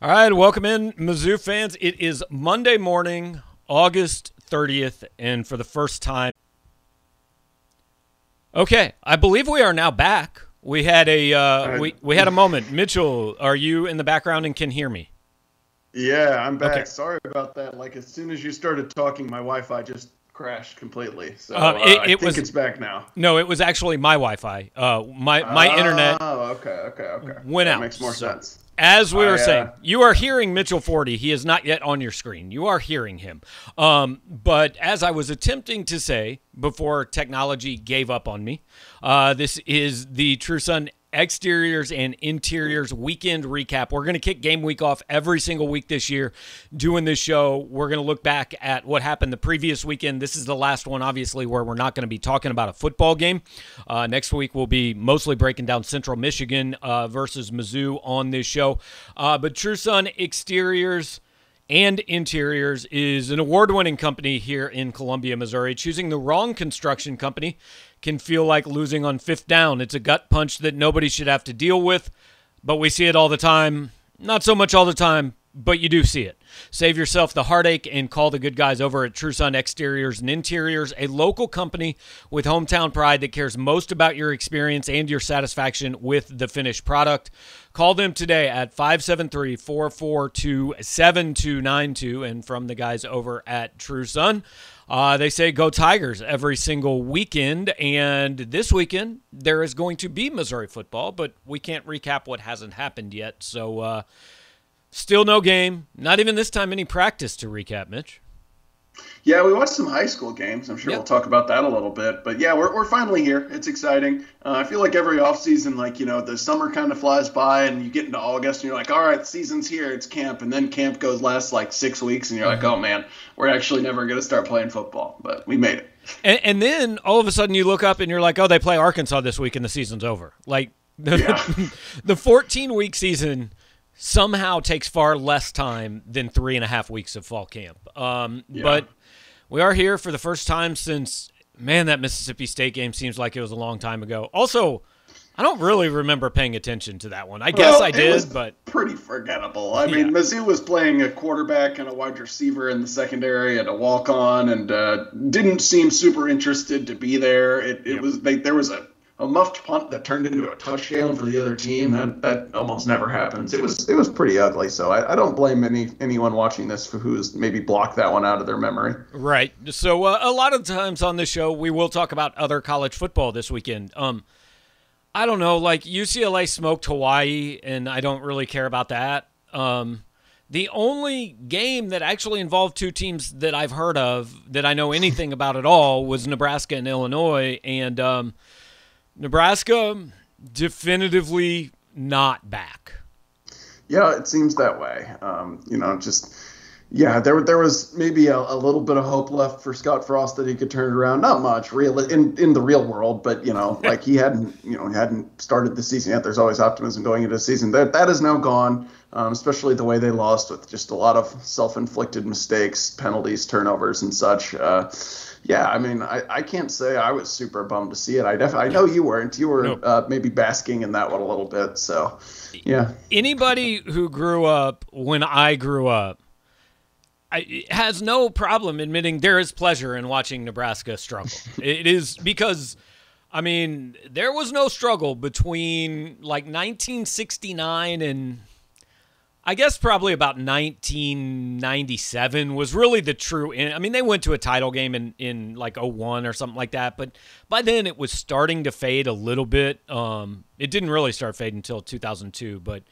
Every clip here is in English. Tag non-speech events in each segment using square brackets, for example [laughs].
All right, welcome in, Mizzou fans. It is Monday morning, August 30th, and for the first time. Okay, I believe we are now back. We had a uh, we we had a moment. Mitchell, are you in the background and can hear me? Yeah, I'm back. Okay. Sorry about that. Like as soon as you started talking, my Wi-Fi just crashed completely. So uh, it, uh, I think was, it's back now. No, it was actually my Wi-Fi. Uh, my my oh, internet. Oh, okay, okay, okay. Went that out. Makes more so, sense. As we were uh, saying, you are hearing Mitchell Forde. He is not yet on your screen. You are hearing him. Um, but as I was attempting to say before technology gave up on me, uh, this is the TruSun exteriors and interiors weekend recap. We're going to kick game week off every single week this year doing this show. We're going to look back at what happened the previous weekend. This is the last one, obviously, where we're not going to be talking about a football game. Uh, next week, we'll be mostly breaking down Central Michigan uh, versus Mizzou on this show. Uh, but TruSun exteriors and Interiors is an award winning company here in Columbia, Missouri. Choosing the wrong construction company can feel like losing on fifth down. It's a gut punch that nobody should have to deal with, but we see it all the time. Not so much all the time, but you do see it. Save yourself the heartache and call the good guys over at TruSun Exteriors and Interiors, a local company with hometown pride that cares most about your experience and your satisfaction with the finished product. Call them today at 573 442 7292 and from the guys over at TruSun. Uh, they say go Tigers every single weekend, and this weekend there is going to be Missouri football, but we can't recap what hasn't happened yet. So, uh, still no game. Not even this time any practice to recap, Mitch. Yeah, we watched some high school games. I'm sure yep. we'll talk about that a little bit. But yeah, we're, we're finally here. It's exciting. Uh, I feel like every offseason, like, you know, the summer kind of flies by and you get into August and you're like, all right, season's here. It's camp. And then camp goes last like six weeks and you're like, mm-hmm. oh man, we're actually never going to start playing football. But we made it. And, and, then all of a sudden you look up and you're like, oh, they play Arkansas this week and the season's over. Like the, [laughs] yeah. the 14 week season somehow takes far less time than three and a half weeks of fall camp. Um, yeah. But we are here for the first time since man that Mississippi State game seems like it was a long time ago. Also, I don't really remember paying attention to that one. I guess well, I did, but pretty forgettable. I yeah. mean, Mizzou was playing a quarterback and a wide receiver in the secondary and a walk on, and uh, didn't seem super interested to be there. It, it yep. was they, there was a a muffed punt that turned into a touchdown for the other team. That that almost never happens. It was it was pretty ugly. So I, I don't blame any anyone watching this for who's maybe blocked that one out of their memory. Right. So uh, a lot of times on this show we will talk about other college football this weekend. Um, I don't know, like UCLA smoked Hawaii, and I don't really care about that. Um, the only game that actually involved two teams that I've heard of that I know anything about at all was Nebraska and Illinois, and um, Nebraska definitively not back. Yeah, it seems that way. Um, you know, just yeah, there there was maybe a, a, little bit of hope left for Scott Frost that he could turn it around. Not much, real in in the real world, but you know, like he hadn't you know hadn't started the season yet. There's always optimism going into the season. That that is now gone, um, especially the way they lost with just a lot of self-inflicted mistakes, penalties, turnovers, and such. Uh, yeah, I mean, I, I can't say I was super bummed to see it. I def- I know you weren't. You were nope. uh, maybe basking in that one a little bit. So, yeah. Anybody who grew up when I grew up I, has no problem admitting there is pleasure in watching Nebraska struggle. it is because. I mean, there was no struggle between like 1969 and I guess probably about 1997 was really the true. I mean, they went to a title game in, in like 01 or something like that, but by then it was starting to fade a little bit. Um, it didn't really start fading until 2002, but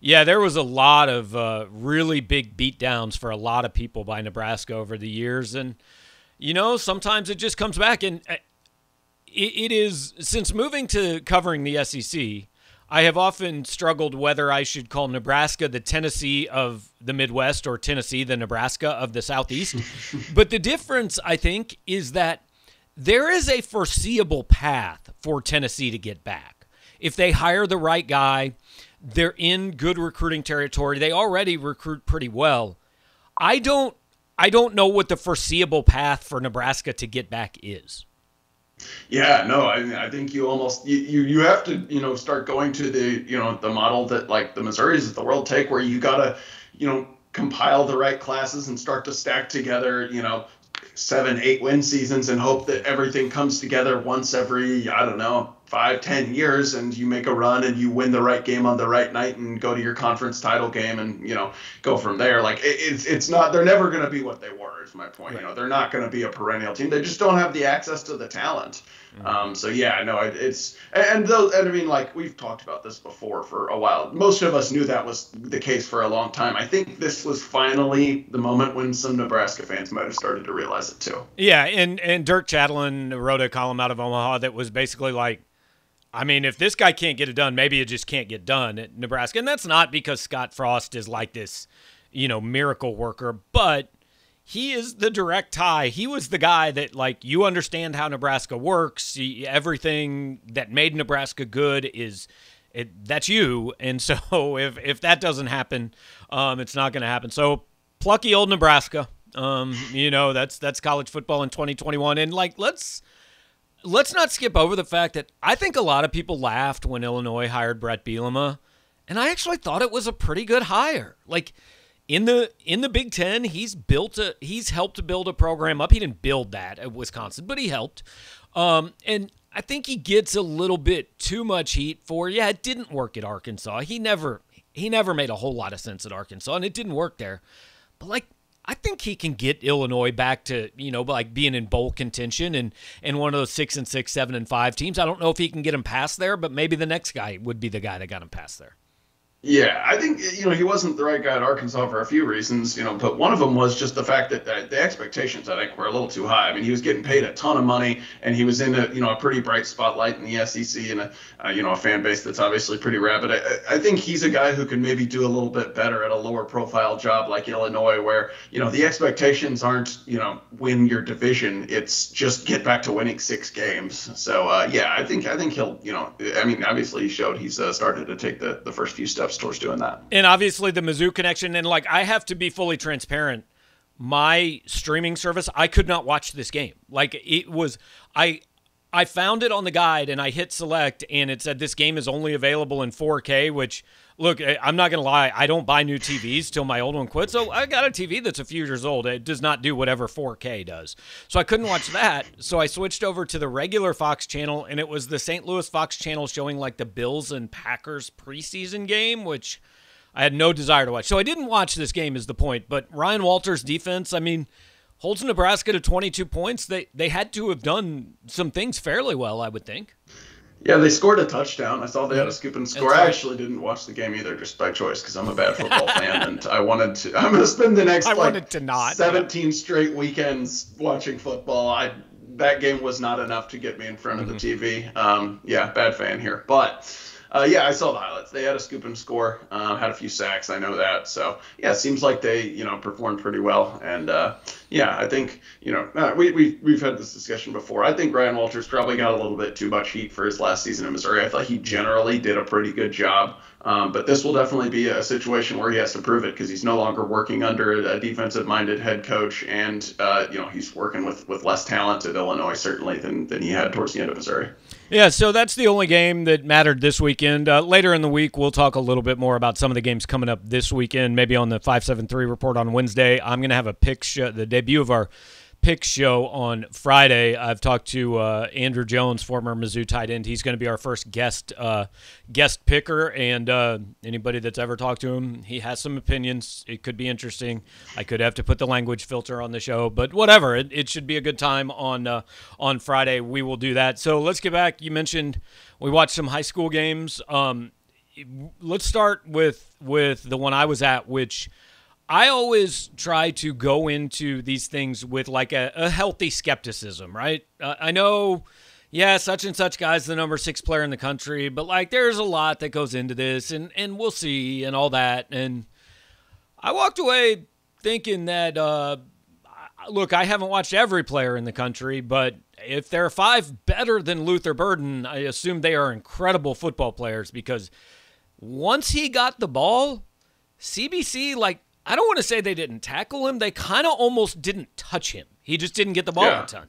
yeah, there was a lot of uh, really big beatdowns for a lot of people by Nebraska over the years, and you know sometimes it just comes back, and uh, it, it is since moving to covering the SEC I have often struggled whether I should call Nebraska the Tennessee of the Midwest or Tennessee the Nebraska of the Southeast. [laughs] but the difference, I think, is that there is a foreseeable path for Tennessee to get back. If they hire the right guy, they're in good recruiting territory. They already recruit pretty well. I don't I don't know what the foreseeable path for Nebraska to get back is. Yeah, no, I, I think you almost you, you you have to you know start going to the you know the model that like the Missouris of the world take, where you gotta you know compile the right classes and start to stack together you know seven eight win seasons and hope that everything comes together once every I don't know five, ten years, and you make a run and you win the right game on the right night and go to your conference title game and you know go from there. Like it, it's it's not they're never going to be what they were. Is my point. Right. You know they're not going to be a perennial team. They just don't have the access to the talent. Mm-hmm. Um, so yeah, no, it, it's and those and I mean like we've talked about this before for a while. Most of us knew that was the case for a long time. I think this was finally the moment when some Nebraska fans might have started to realize it too. Yeah, and and Dirk Chatelain wrote a column out of Omaha that was basically like I mean, if this guy can't get it done, maybe it just can't get done at Nebraska. And that's not because Scott Frost is like this, you know, miracle worker, but he is the direct tie. He was the guy that, like, you understand how Nebraska works. Everything that made Nebraska good is it, that's you. And so [laughs] if, if that doesn't happen, um, it's not going to happen. So plucky old Nebraska. Um, you know, that's that's college football in 2021. And like, let's let's not skip over the fact that I think a lot of people laughed when Illinois hired Bret Bielema, and I actually thought it was a pretty good hire. Like in the in the Big Ten, he's built a he's helped to build a program up. He didn't build that at Wisconsin, but he helped. Um, and I think he gets a little bit too much heat for yeah, it didn't work at Arkansas. He never he never made a whole lot of sense at Arkansas, and it didn't work there. But like I think he can get Illinois back to you know like being in bowl contention and and one of those six and six, seven and five teams. I don't know if he can get him past there, but maybe the next guy would be the guy that got him past there. Yeah, I think you know he wasn't the right guy at Arkansas for a few reasons, you know, but one of them was just the fact that the, the expectations I think were a little too high. I mean, he was getting paid a ton of money, and he was in a you know a pretty bright spotlight in the SEC and a uh, you know a fan base that's obviously pretty rabid. I, I think he's a guy who can maybe do a little bit better at a lower profile job like Illinois, where you know the expectations aren't you know win your division, it's just get back to winning six games. So uh, yeah, I think I think he'll you know I mean obviously he showed he's uh, started to take the the first few steps towards doing that. And obviously the Mizzou connection, and like I have to be fully transparent. My streaming service, I could not watch this game. Like it was, I I found it on the guide and I hit select and it said this game is only available in 4K, which look, eh, I'm not going to lie, I don't buy new TVs till my old one quits. So I got a TV that's a few years old. It does not do whatever 4K does. So I couldn't watch that. So I switched over to the regular Fox channel and it was the St. Louis Fox channel showing like the Bills and Packers preseason game, which I had no desire to watch. So I didn't watch this game is the point, but Ryan Walters defense, I mean, holds Nebraska to 22 points. They they had to have done some things fairly well, I would think. Yeah, they scored a touchdown. I saw they had a scoop and score. I actually didn't watch the game either, just by choice, because I'm a bad football [laughs] fan, and I wanted to. I'm going to spend the next I like, to not 17 yeah. straight weekends watching football. I that game was not enough to get me in front of mm-hmm. the TV. Um, yeah, bad fan here, but uh, yeah, I saw the highlights. They had a scoop and score, uh, had a few sacks. I know that. So yeah, seems like they you know performed pretty well. And uh, yeah, I think you know uh, we we we've had this discussion before. I think Ryan Walters probably got a little bit too much heat for his last season in Missouri. I thought he generally did a pretty good job. Um, but this will definitely be a situation where he has to prove it because he's no longer working under a defensive-minded head coach, and uh, you know he's working with with less talent at Illinois certainly than than he had towards the end of Missouri. Yeah, so that's the only game that mattered this weekend. Uh, later in the week, we'll talk a little bit more about some of the games coming up this weekend, maybe on the 573 report on Wednesday. I'm going to have a show, the debut of our pick show on Friday. I've talked to uh, Andrew Jones, former Mizzou tight end. He's going to be our first guest uh, guest picker, and uh, anybody that's ever talked to him, he has some opinions. It could be interesting. I could have to put the language filter on the show, but whatever. It, it should be a good time on uh, on Friday. We will do that. So let's get back. You mentioned we watched some high school games. Um, let's start with with the one I was at, which I always try to go into these things with like a, a healthy skepticism, right? Uh, I know, yeah, such and such guy's the number six player in the country, but like there's a lot that goes into this, and and we'll see and all that. And I walked away thinking that, uh, look, I haven't watched every player in the country, but if there are five better than Luther Burden, I assume they are incredible football players because once he got the ball, CBC like I don't want to say they didn't tackle him. They kind of almost didn't touch him. He just didn't get the ball yeah. a ton.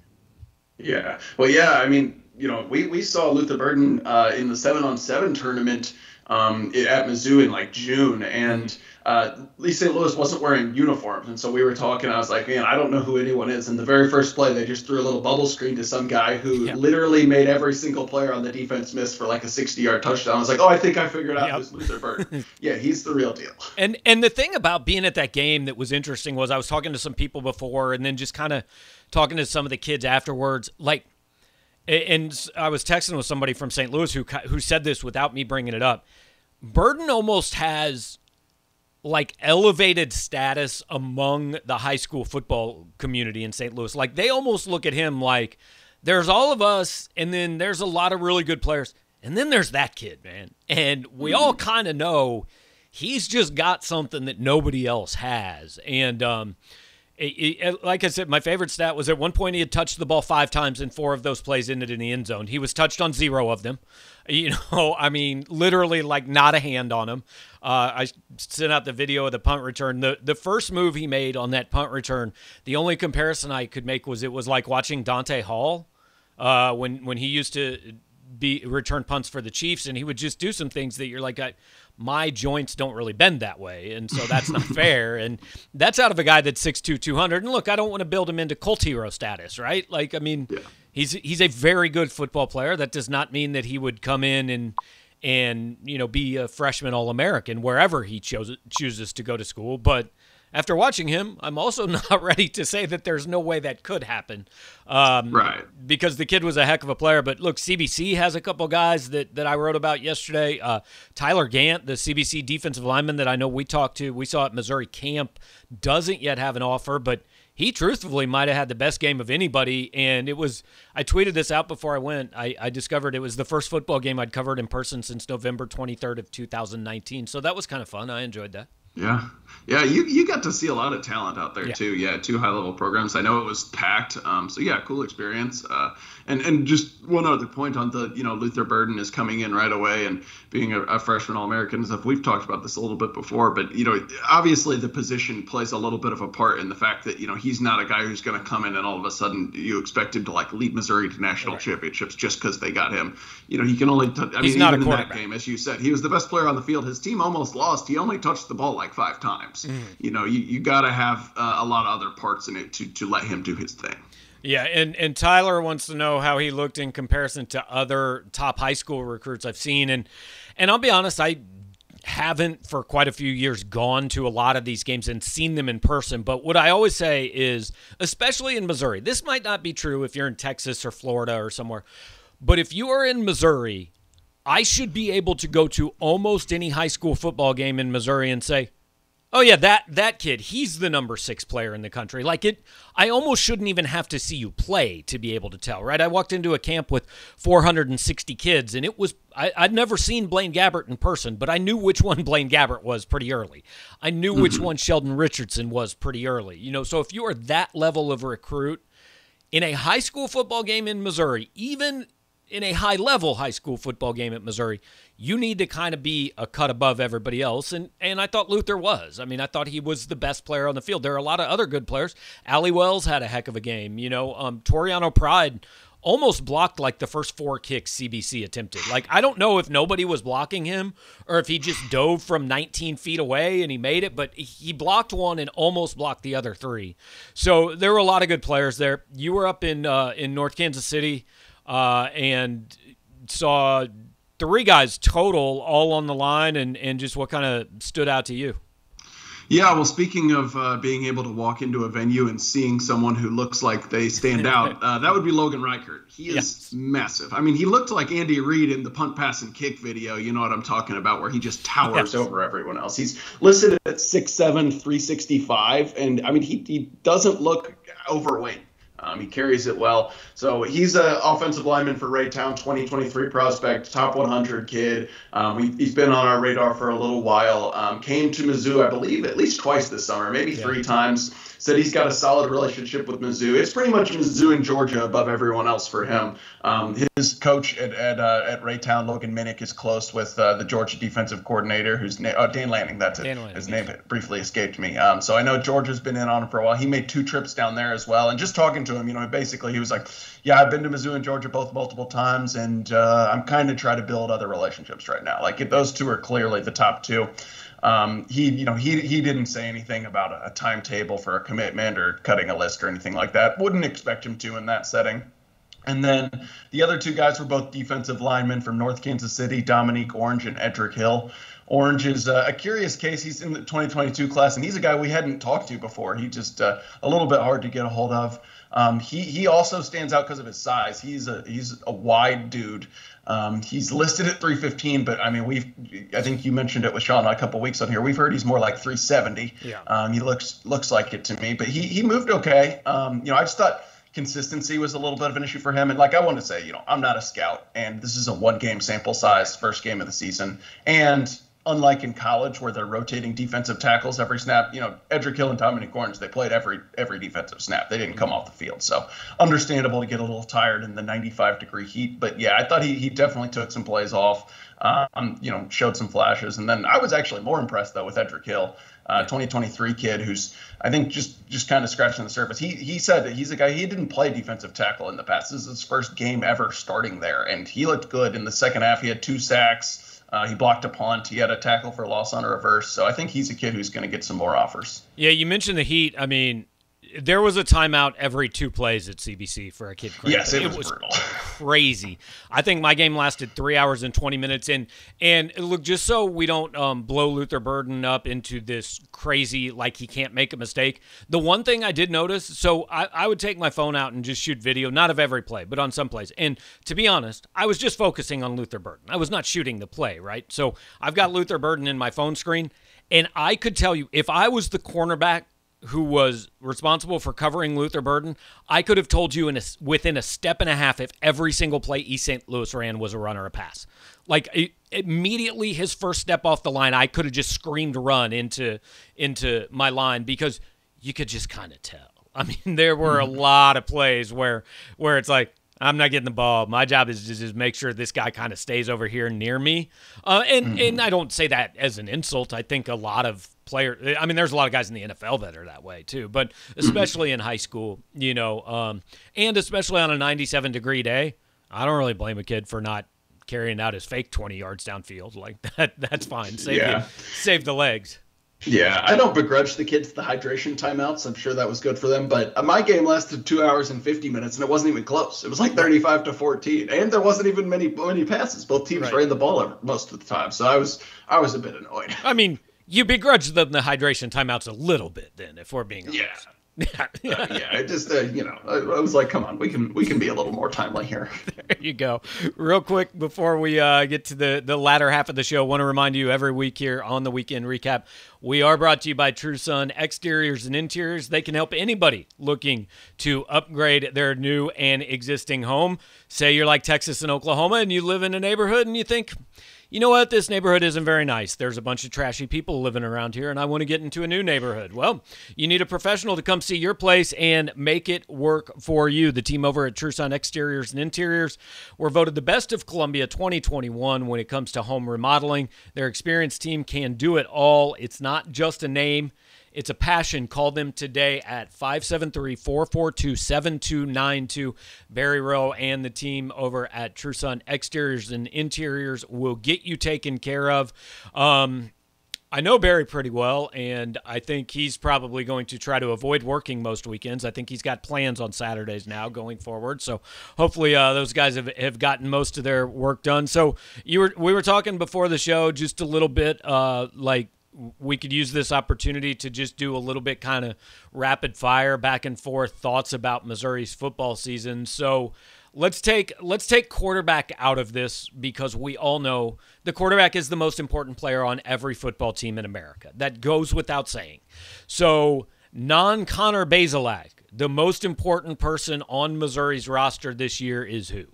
Yeah. Well, yeah. I mean, you know, we, we saw Luther Burden uh, in the seven on seven tournament um, at Mizzou in like June, and uh, East St. Louis wasn't wearing uniforms, and so we were talking. I was like, man, I don't know who anyone is. And the very first play, they just threw a little bubble screen to some guy who literally made every single player on the defense miss for like a 60-yard touchdown. I was like, oh, I think I figured out yep. who's Luther Burden. [laughs] yeah, he's the real deal. And and the thing about being at that game that was interesting was I was talking to some people before, and then just kind of talking to some of the kids afterwards, like and I was texting with somebody from St. Louis who who said this without me bringing it up. Burden almost has like elevated status among the high school football community in St. Louis. Like they almost look at him like there's all of us and then there's a lot of really good players and then there's that kid, man. And we all mm-hmm. kind of know he's just got something that nobody else has. And um it, like I said, my favorite stat was at one point he had touched the ball five times, and four of those plays ended in the end zone. He was touched on zero of them. [laughs] You know, I mean, literally, like not a hand on him. Uh, I sent out the video of the punt return. The the first move he made on that punt return, the only comparison I could make was it was like watching Dante Hall uh, when when he used to be return punts for the Chiefs, and he would just do some things that you're like, I, my joints don't really bend that way. And so that's not [laughs] fair. And that's out of a guy that's 6'2, 200. And look, I don't want to build him into cult hero status, right? Like, I mean, yeah. he's he's a very good football player. That does not mean that he would come in and and you know be a freshman all American wherever he chose, chooses to go to school. But after watching him, I'm also [laughs] not ready to say that there's no way that could happen. Um, right. Because the kid was a heck of a player. But look, CBC has a couple guys that, that I wrote about yesterday. Uh, Tyler Gant, the CBC defensive lineman that I know we talked to, we saw at Missouri camp, doesn't yet have an offer, but he truthfully might have had the best game of anybody. And it was, I tweeted this out before I went. I, I, discovered it was the first football game I'd covered in person since November 23rd of 2019. So that was kind of fun. I enjoyed that. Yeah. Yeah, you, you got to see a lot of talent out there yeah. too. Yeah, two high level programs. I know it was packed. Um, so yeah, cool experience. Uh, and and just one other point on the you know Luther Burden is coming in right away and being a, a freshman All American and stuff. We've talked about this a little bit before, but you know obviously the position plays a little bit of a part in the fact that you know he's not a guy who's going to come in and all of a sudden you expect him to like lead Missouri to national right. championships just because they got him. You know he can only. T- I he's mean not even in that game, as you said, he was the best player on the field. His team almost lost. He only touched the ball like five times. Mm. You know you you got to have uh, a lot of other parts in it to to let him do his thing. Yeah, and, and Tyler wants to know how he looked in comparison to other top high school recruits I've seen. And and I'll be honest, I haven't for quite a few years gone to a lot of these games and seen them in person. But what I always say is, especially in Missouri, this might not be true if you're in Texas or Florida or somewhere, but if you are in Missouri, I should be able to go to almost any high school football game in Missouri and say, Oh yeah, that that kid, he's the number 6 player in the country. Like it I almost shouldn't even have to see you play to be able to tell, right? I walked into a camp with 460 kids and it was I, would never seen Blaine Gabbert in person, but I knew which one [laughs] Blaine Gabbert was pretty early. I knew which mm-hmm. one Sheldon Richardson was pretty early. You know, so if you are that level of recruit in a high school football game in Missouri, even in a high level high school football game at Missouri, you need to kind of be a cut above everybody else. And and I thought Luther was. I mean, I thought he was the best player on the field. There are a lot of other good players. Ali Wells had a heck of a game. You know, um, Toriano Pride almost blocked like the first four kicks CBC attempted. Like I don't know if nobody was blocking him or if he just dove from 19 feet away and he made it, but he blocked one and almost blocked the other three. So there were a lot of good players there. You were up in uh, in North Kansas City uh, and saw three guys total all on the line and, and just what kind of stood out to you? Yeah, well, speaking of uh, being able to walk into a venue and seeing someone who looks like they stand out, [laughs] uh, that would be Logan Reichert. He is yes. massive. I mean, he looked like Andy Reid in the punt, pass, and kick video. You know what I'm talking about, where he just towers yes. over everyone else. He's listed at 6'7", 365, and I mean, he, he doesn't look overweight. Um, he carries it well. So he's an offensive lineman for Raytown, 2023 prospect, top 100 kid. Um, we, he's been on our radar for a little while. Um, came to Mizzou, I believe, at least twice this summer, maybe yeah. three times said he's got a solid relationship with Mizzou. It's pretty much Mizzou and Georgia above everyone else for him. Um, his coach at at, uh, at Raytown, Logan Minnick, is close with uh, the Georgia defensive coordinator, whose name uh, Dan Lanning. That's it. Lanning, His name briefly escaped me. Um, so I know Georgia's been in on him for a while. He made two trips down there as well. And just talking to to him. You know, basically he was like, "Yeah, I've been to Mizzou and Georgia both multiple times, and uh, I'm kind of trying to build other relationships right now. Like those two are clearly the top two. Um, he, you know, he he didn't say anything about a, a timetable for a commitment or cutting a list or anything like that. Wouldn't expect him to in that setting. And then the other two guys were both defensive linemen from North Kansas City, Dominique Orange and Edric Hill. Orange is uh, a curious case. He's in the 2022 class, and he's a guy we hadn't talked to before. He just uh, a little bit hard to get a hold of. Um, he he also stands out because of his size. He's a he's a wide dude. Um, he's listed at 315, but I mean we've I think you mentioned it with Sean a couple weeks on here. We've heard he's more like 370. Yeah. Um, he looks looks like it to me, but he he moved okay. Um, you know I just thought consistency was a little bit of an issue for him. And like I want to say, you know, I'm not a scout, and this is a one game sample size, first game of the season, and unlike in college where they're rotating defensive tackles every snap, you know, Edric Hill and Dominique Orange, they played every every defensive snap. They didn't come off the field. So understandable to get a little tired in the 95 degree heat. But yeah, I thought he, he definitely took some plays off, um, you know, showed some flashes. And then I was actually more impressed though with Edric Hill. Uh, 2023 kid who's I think just just kind of scratching the surface. He he said that he's a guy he didn't play defensive tackle in the past. This is his first game ever starting there, and he looked good in the second half. He had two sacks. Uh, he blocked a punt. He had a tackle for loss on a reverse. So I think he's a kid who's going to get some more offers. Yeah, you mentioned the Heat. I mean, there was a timeout every two plays at CBC for a kid. Yes, it, it was, was [laughs] crazy. I think my game lasted three hours and twenty minutes. And and look, just so we don't um, blow Luther Burden up into this crazy like he can't make a mistake. The one thing I did notice, so I, I would take my phone out and just shoot video, not of every play, but on some plays. And to be honest, I was just focusing on Luther Burden. I was not shooting the play, right? So I've got Luther Burden in my phone screen. And I could tell you, if I was the cornerback who was responsible for covering Luther Burden, I could have told you in a, within a step and a half if every single play East St. Louis ran was a run or a pass. Like it, immediately his first step off the line, I could have just screamed run into into my line because you could just kind of tell. I mean, [laughs] there were a mm-hmm. lot of plays where where it's like I'm not getting the ball. My job is to just make sure this guy kind of stays over here near me. Uh, and mm-hmm. and I don't say that as an insult. I think a lot of player. I mean, there's a lot of guys in the NFL that are that way too, but especially in high school, you know, um, and especially on a 97 degree day, I don't really blame a kid for not carrying out his fake 20 yards downfield. Like [laughs] that, that's fine. Save, yeah. the, save the legs. Yeah, I don't begrudge the kids the hydration timeouts. I'm sure that was good for them. But uh, my game lasted two hours and 50 minutes, and it wasn't even close. It was like 35 to 14, and there wasn't even many many passes. Both teams right. ran the ball most of the time, so I was I was a bit annoyed. I mean, you begrudge them the hydration timeouts a little bit, then, if we're being honest. Yeah. Yeah, [laughs] uh, yeah. I just uh, you know, I, I, was like, come on, we can we can be a little more timely here. [laughs] There you go. Real quick before we uh, get to the the latter half of the show, want to remind you every week here on the weekend recap, we are brought to you by True Sun Exteriors and Interiors. They can help anybody looking to upgrade their new and existing home. Say you're like Texas and Oklahoma, and you live in a neighborhood, and you think you know what? This neighborhood isn't very nice. There's a bunch of trashy people living around here, and I want to get into a new neighborhood. Well, you need a professional to come see your place and make it work for you. The team over at TrueSun Exteriors and Interiors were voted the best of Columbia 2021 when it comes to home remodeling. Their experienced team can do it all. It's not just a name. It's a passion. Call them today at 573 442 7292. Barry Rowe and the team over at TrueSun Exteriors and Interiors will get you taken care of. Um, I know Barry pretty well, and I think he's probably going to try to avoid working most weekends. I think he's got plans on Saturdays now going forward. So hopefully, uh, those guys have, have gotten most of their work done. So you were we were talking before the show just a little bit, uh, like we could use this opportunity to just do a little bit kind of rapid fire back and forth thoughts about Missouri's football season. So let's take let's take quarterback out of this because we all know the quarterback is the most important player on every football team in America. That goes without saying. So non Connor Bazelak, the most important person on Missouri's roster this year is who?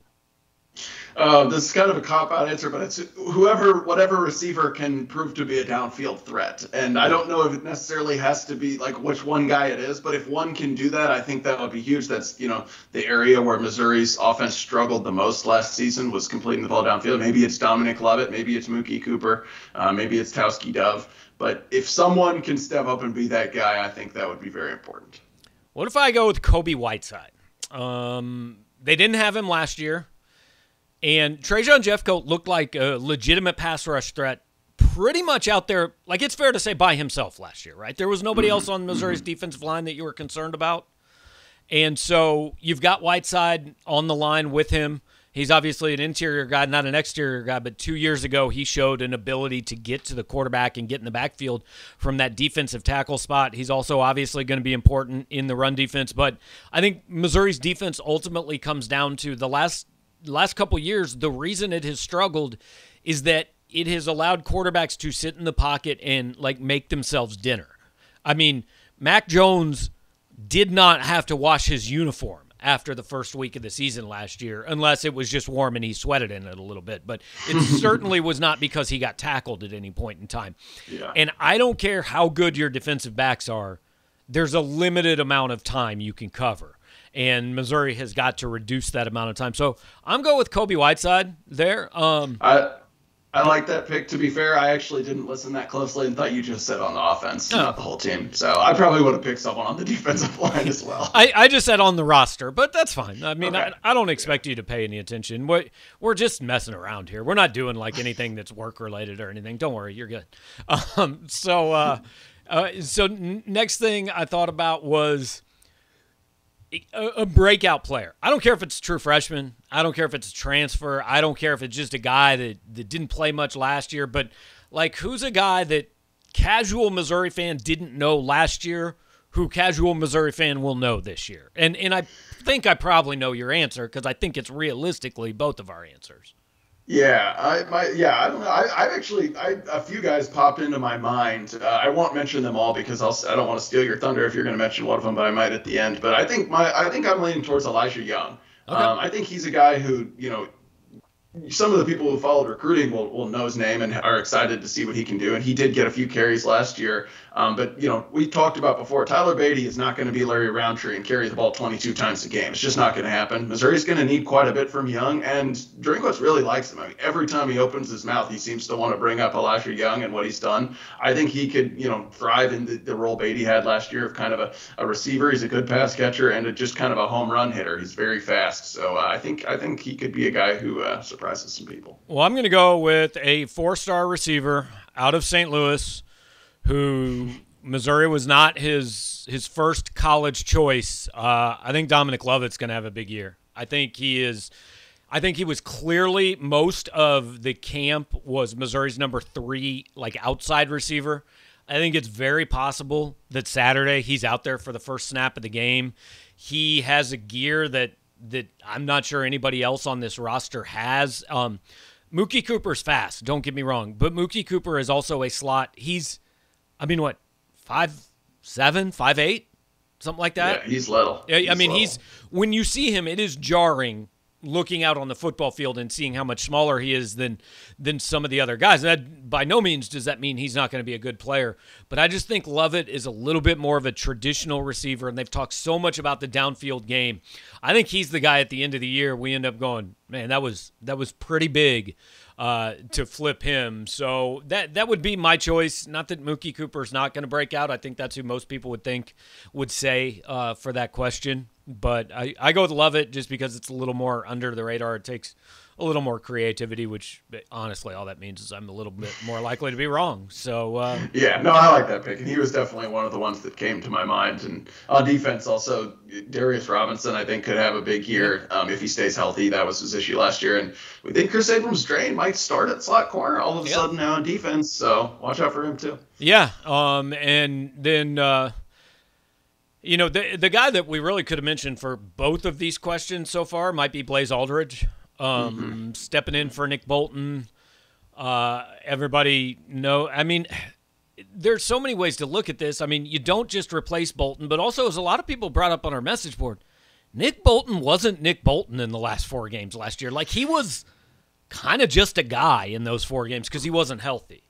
Uh, this is kind of a cop out answer, but it's whoever, whatever receiver can prove to be a downfield threat. And I don't know if it necessarily has to be like which one guy it is, but if one can do that, I think that would be huge. That's, you know, the area where Missouri's offense struggled the most last season was completing the ball downfield. Maybe it's Dominic Lovett, maybe it's Mookie Cooper, uh, maybe it's Tauskie Dove. But if someone can step up and be that guy, I think that would be very important. What if I go with Kobe Whiteside? Um, they didn't have him last year. And Trajan Jeffcoat looked like a legitimate pass rush threat pretty much out there, like it's fair to say, by himself last year, right? There was nobody mm-hmm. else on Missouri's defensive line that you were concerned about. And so you've got Whiteside on the line with him. He's obviously an interior guy, not an exterior guy, but two years ago he showed an ability to get to the quarterback and get in the backfield from that defensive tackle spot. He's also obviously going to be important in the run defense, but I think Missouri's defense ultimately comes down to the last last couple years. The reason it has struggled is that it has allowed quarterbacks to sit in the pocket and like make themselves dinner. I mean, Mac Jones did not have to wash his uniform after the first week of the season last year, unless it was just warm and he sweated in it a little bit. But it [laughs] certainly was not because he got tackled at any point in time. Yeah. And I don't care how good your defensive backs are, there's a limited amount of time you can cover. And Missouri has got to reduce that amount of time. So I'm going with Kobe Whiteside there. Um, I I like that pick. To be fair, I actually didn't listen that closely and thought you just said on the offense, oh. not the whole team. So I probably would have picked someone on the [laughs] defensive line as well. I, I just said on the roster, but that's fine. I mean, okay. I, I don't expect yeah. you to pay any attention. We're, we're just messing around here. We're not doing like anything that's work related or anything. Don't worry, you're good. [laughs] Um, so, uh, uh, so next thing I thought about was a, a breakout player. I don't care if it's a true freshman. I don't care if it's a transfer. I don't care if it's just a guy that, that didn't play much last year. But like, who's a guy that casual Missouri fan didn't know last year? Who casual Missouri fan will know this year? And and I think I probably know your answer because I think it's realistically both of our answers. Yeah, I my yeah, I don't know. I, I've actually I, a few guys popped into my mind. Uh, I won't mention them all because I'll I don't want to steal your thunder if you're going to mention one of them, but I might at the end. But I think my I think I'm leaning towards Elijah Young. Okay. Um, I think he's a guy who you know some of the people who followed recruiting will, will know his name and are excited to see what he can do. And he did get a few carries last year. Um, but, you know, we talked about before, Tyler Badie is not going to be Larry Rountree and carry the ball 22 times a game. It's just not going to happen. Missouri's going to need quite a bit from Young, and Drinkwitz really likes him. I mean, every time he opens his mouth, he seems to want to bring up Elijah Young and what he's done. I think he could, you know, thrive in the, the role Badie had last year of kind of a, a receiver. He's a good pass catcher and a, just kind of a home run hitter. He's very fast. So uh, I think I think he could be a guy who uh, surprises some people. Well, I'm going to go with a four-star receiver out of St. Louis who Missouri was not his his first college choice. Uh, I think Dominic Lovett's going to have a big year. I think he is. I think he was clearly most of the camp was Missouri's number three, like outside receiver. I think it's very possible that Saturday he's out there for the first snap of the game. He has a gear that that I'm not sure anybody else on this roster has. Um, Mookie Cooper's fast. Don't get me wrong, but Mookie Cooper is also a slot. He's, I mean, what five seven, five eight, something like that. Yeah, he's little. Yeah, I mean, little. he's when you see him, it is jarring looking out on the football field and seeing how much smaller he is than than some of the other guys. That by no means does that mean he's not going to be a good player, but I just think Lovett is a little bit more of a traditional receiver, and they've talked so much about the downfield game. I think he's the guy at the end of the year we end up going, man, that was that was pretty big uh, to flip him. So that that would be my choice. Not that Mookie Cooper is not going to break out. I think that's who most people would think would say uh, for that question. But I, I go with Lovett just because it's a little more under the radar. It takes a little more creativity, which honestly, all that means is I'm a little bit more likely to be wrong. So uh, yeah, no, I like that pick, and he was definitely one of the ones that came to my mind. And on defense, also Darius Robinson, I think could have a big year um, if he stays healthy. That was his issue last year, and we think Chris Abrams Draine might start at slot corner all of a sudden now on defense. So watch out for him too. Yeah, um, and then. Uh, you know, the the guy that we really could have mentioned for both of these questions so far might be Blaze Alldredge um, mm-hmm. stepping in for Nick Bolton. Uh, everybody know. I mean, there's so many ways to look at this. I mean, you don't just replace Bolton, but also as a lot of people brought up on our message board, Nick Bolton wasn't Nick Bolton in the last four games last year. Like he was kind of just a guy in those four games because he wasn't healthy.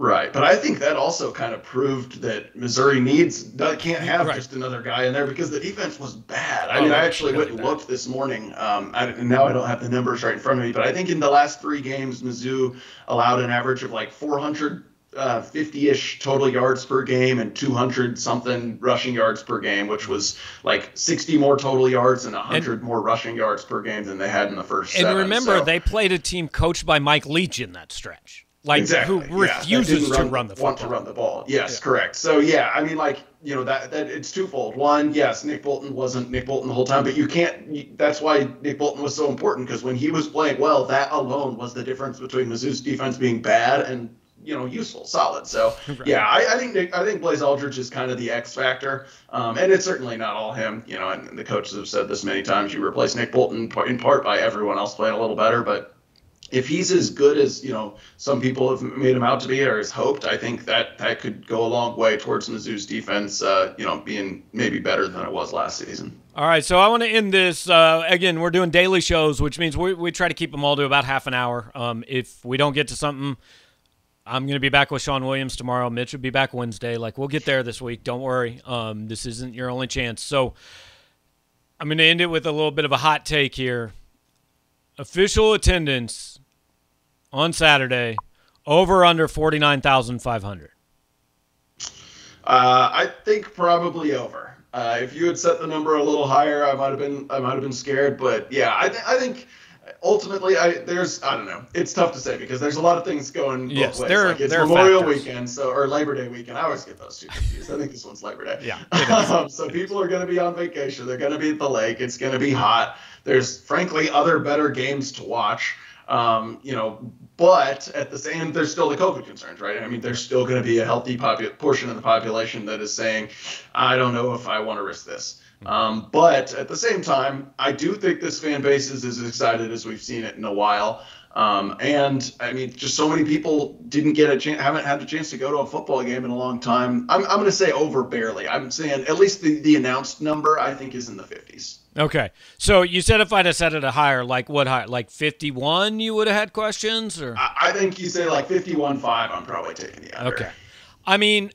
Right, but I think that also kind of proved that Missouri needs can't have right. just another guy in there because the defense was bad. I oh, mean, I actually went and looked this morning, um, I, and now I don't have the numbers right in front of me, but I think in the last three games, Mizzou allowed an average of like 400 uh, 50-ish total yards per game and 200 something rushing yards per game, which was like 60 more total yards and 100 and, more rushing yards per game than they had in the first. And seven, remember, so. they played a team coached by Mike Leach in that stretch, like exactly. who refuses yeah, to run, run the want to run the ball. Yes, yeah. correct. So yeah, I mean, like you know that that it's twofold. One, yes, Nick Bolton wasn't Nick Bolton the whole time, but you can't. That's why Nick Bolton was so important because when he was playing well, that alone was the difference between Mizzou's defense being bad and you know useful, solid. So [laughs] right. yeah, I, I, think Nick, I think Blaze Alldredge is kind of the X factor, um, and it's certainly not all him. You know, and the coaches have said this many times. You replace Nick Bolton in part by everyone else playing a little better, but if he's as good as you know some people have made him out to be or has hoped, I think that that could go a long way towards Mizzou's defense, uh, you know, being maybe better than it was last season. All right, so I want to end this. Uh, again, we're doing daily shows, which means we, we try to keep them all to about half an hour. Um, if we don't get to something, I'm going to be back with Sean Williams tomorrow. Mitch will be back Wednesday. Like we'll get there this week. Don't worry. Um, this isn't your only chance. So I'm going to end it with a little bit of a hot take here. Official attendance on Saturday over under 49,500. Uh, I think probably over. Uh, if you had set the number a little higher, I might have been I might have been scared. But yeah, I, th- I think ultimately, I there's I don't know. It's tough to say because there's a lot of things going both yes, ways. There, like it's there Memorial factors. Weekend, so or Labor Day weekend. I always get those two confused. I think this one's Labor Day. Yeah. [laughs] um, so people are going to be on vacation. They're going to be at the lake. It's going to be hot. There's frankly other better games to watch. Um, you know, but at the same, there's still the COVID concerns, right? I mean, there's still going to be a healthy popu- portion of the population that is saying, I don't know if I want to risk this. Um, but at the same time, I do think this fan base is as excited as we've seen it in a while. Um, and I mean, just so many people didn't get a chance, haven't had a chance to go to a football game in a long time. I'm, I'm going to say over barely. I'm saying at least the, the announced number I think is in the 50s. Okay, so you said if I'd have set it a higher, like what higher, like 51, you would have had questions, or I, I think you say like 51.5. I'm probably taking the under. Okay, I mean,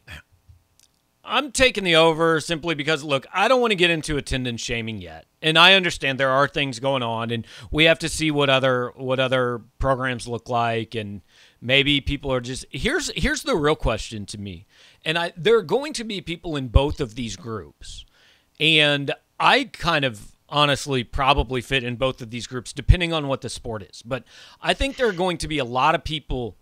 I'm taking the over simply because look, I don't want to get into attendance shaming yet. And I understand there are things going on and we have to see what other what other programs look like and maybe people are just Here's here's the real question to me. And I there are going to be people in both of these groups. And I kind of honestly probably fit in both of these groups depending on what the sport is. But I think there are going to be a lot of people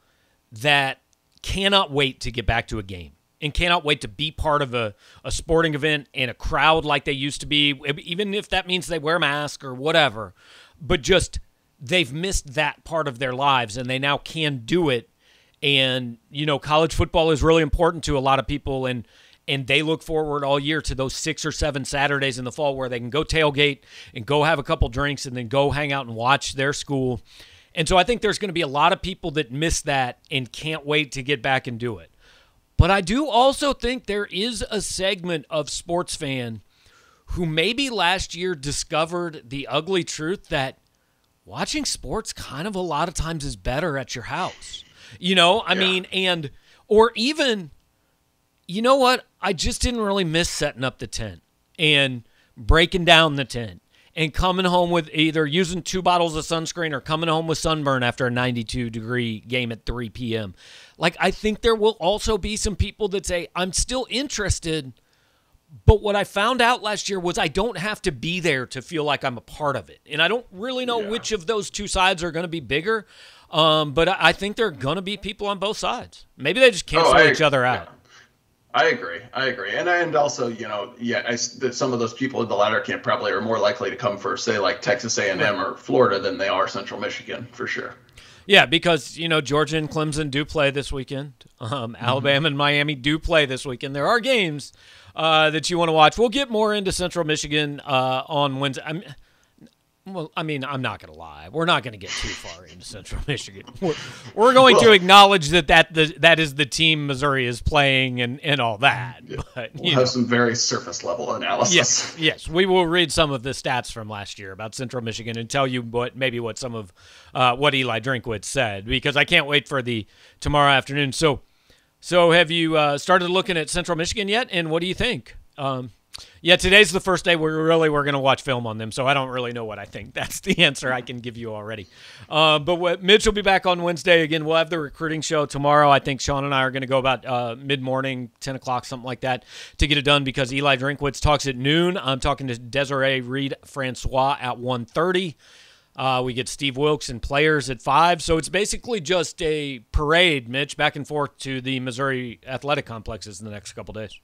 that cannot wait to get back to a game and cannot wait to be part of a, a sporting event and a crowd like they used to be, even if that means they wear a mask or whatever. But just they've missed that part of their lives and they now can do it. And, you know, college football is really important to a lot of people and and they look forward all year to those six or seven Saturdays in the fall where they can go tailgate and go have a couple drinks and then go hang out and watch their school. And so I think there's going to be a lot of people that miss that and can't wait to get back and do it. But I do also think there is a segment of sports fan who maybe last year discovered the ugly truth that watching sports kind of a lot of times is better at your house. You know, I yeah. mean, and or even you know what? I just didn't really miss setting up the tent and breaking down the tent and coming home with either using two bottles of sunscreen or coming home with sunburn after a 92 degree game at 3 p.m. Like, I think there will also be some people that say, I'm still interested. But what I found out last year was I don't have to be there to feel like I'm a part of it. And I don't really know yeah. which of those two sides are going to be bigger. Um, but I think there are going to be people on both sides. Maybe they just cancel oh, each other out. Yeah. I agree. I agree, and and also, you know, yeah, I, that some of those people in the latter camp probably are more likely to come for, say, like Texas A&M or Florida than they are Central Michigan for sure. Yeah, because you know Georgia and Clemson do play this weekend. Um, mm-hmm. Alabama and Miami do play this weekend. There are games uh, that you want to watch. We'll get more into Central Michigan uh, on Wednesday. I'm, well, I mean, I'm not going to lie. We're not going to get too far into Central [laughs] Michigan. We're, we're going well, to acknowledge that that the, that is the team Missouri is playing and, and all that. But we'll have know. some very surface level analysis. Yes, yes, we will read some of the stats from last year about Central Michigan and tell you what maybe what some of uh, what Eli Drinkwitz said because I can't wait for the tomorrow afternoon. So, so have you uh, started looking at Central Michigan yet? And what do you think? Um, Yeah, today's the first day we really we're going to watch film on them, so I don't really know what I think. [laughs] That's the answer I can give you already. Uh, but what, Mitch will be back on Wednesday again. We'll have the recruiting show tomorrow. I think Sean and I are going to go about uh, mid morning, ten o'clock, something like that, to get it done because Eli Drinkwitz talks at noon. I'm talking to Desiree Reed Francois at 1.30. Uh, we get Steve Wilks and players at five. So it's basically just a parade, Mitch, back and forth to the Missouri athletic complexes in the next couple days.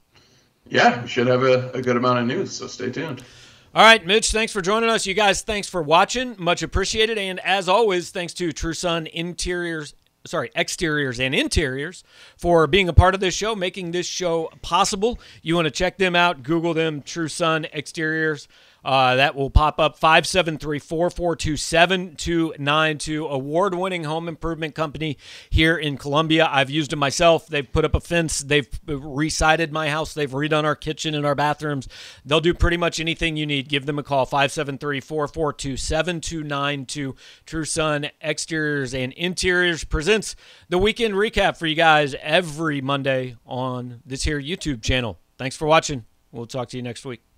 Yeah, we should have a, a good amount of news, so stay tuned. All right, Mitch, thanks for joining us. You guys, thanks for watching. Much appreciated. And as always, thanks to True Sun Interiors, sorry, Exteriors and Interiors for being a part of this show, making this show possible. You want to check them out, Google them, True Sun Exteriors. Uh, that will pop up 573 442 7292. Award winning home improvement company here in Columbia. I've used them myself. They've put up a fence, they've resided my house, they've redone our kitchen and our bathrooms. They'll do pretty much anything you need. Give them a call 573 442 7292. True Sun Exteriors and Interiors presents the weekend recap for you guys every Monday on this here YouTube channel. Thanks for watching. We'll talk to you next week.